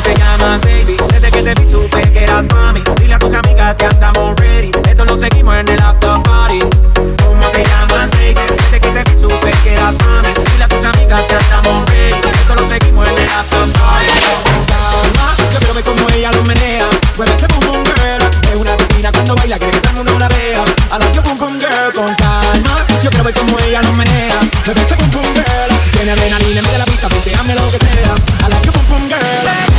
¿Cómo te llamas, baby? Desde que te vi supe que eras mami. Dile a tus amigas que andamos ready. Esto lo seguimos en el after party. ¿Cómo te llamas, baby? Desde que te vi supe que eras mami. Dile a tus amigas que andamos ready. Esto lo seguimos en el after party. Calma, yo quiero ver cómo ella lo menea. Mueve ese boom boom girl. Es una asesina cuando baila, quiere que todo mundo la vea. I like your boom boom girl con calma. Yo quiero ver cómo ella lo menea. Mueve ese boom boom girl. Tiene adrenalina, mete la pista, hazme lo que sea. I like your boom boom girl.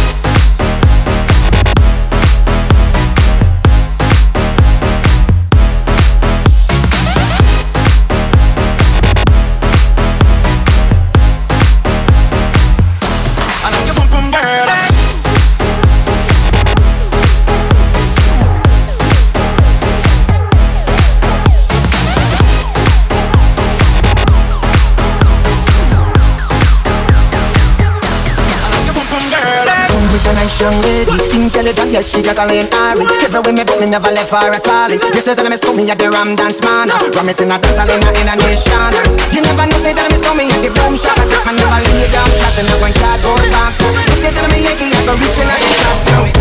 Young lady, intelligent, yes, she got a lane Ari. Every way me go, me never left her at all. You say that me stole me at the Ram Dance Man. Ram it in a dance, in a, in a nation. You never know, say that me stole me at the Boom Shop. I take my never lay down flat in a one cardboard box. You say that me Yankee, I go reaching out the top.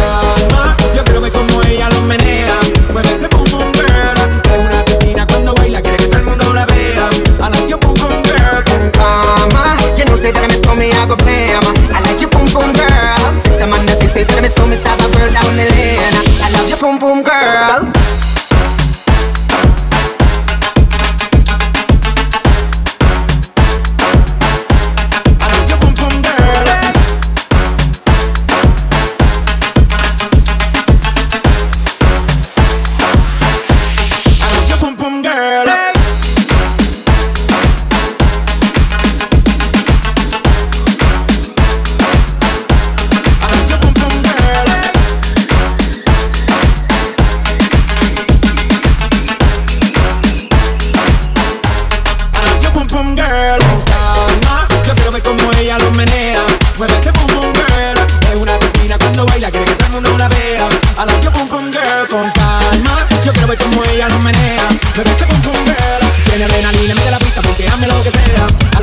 The man that say to me, stole me, stab a girl down the lane. I love your boom boom ella lo menea, me besa con tu vera. Tiene adrenalina, mete la pista, porque hazme lo que sea.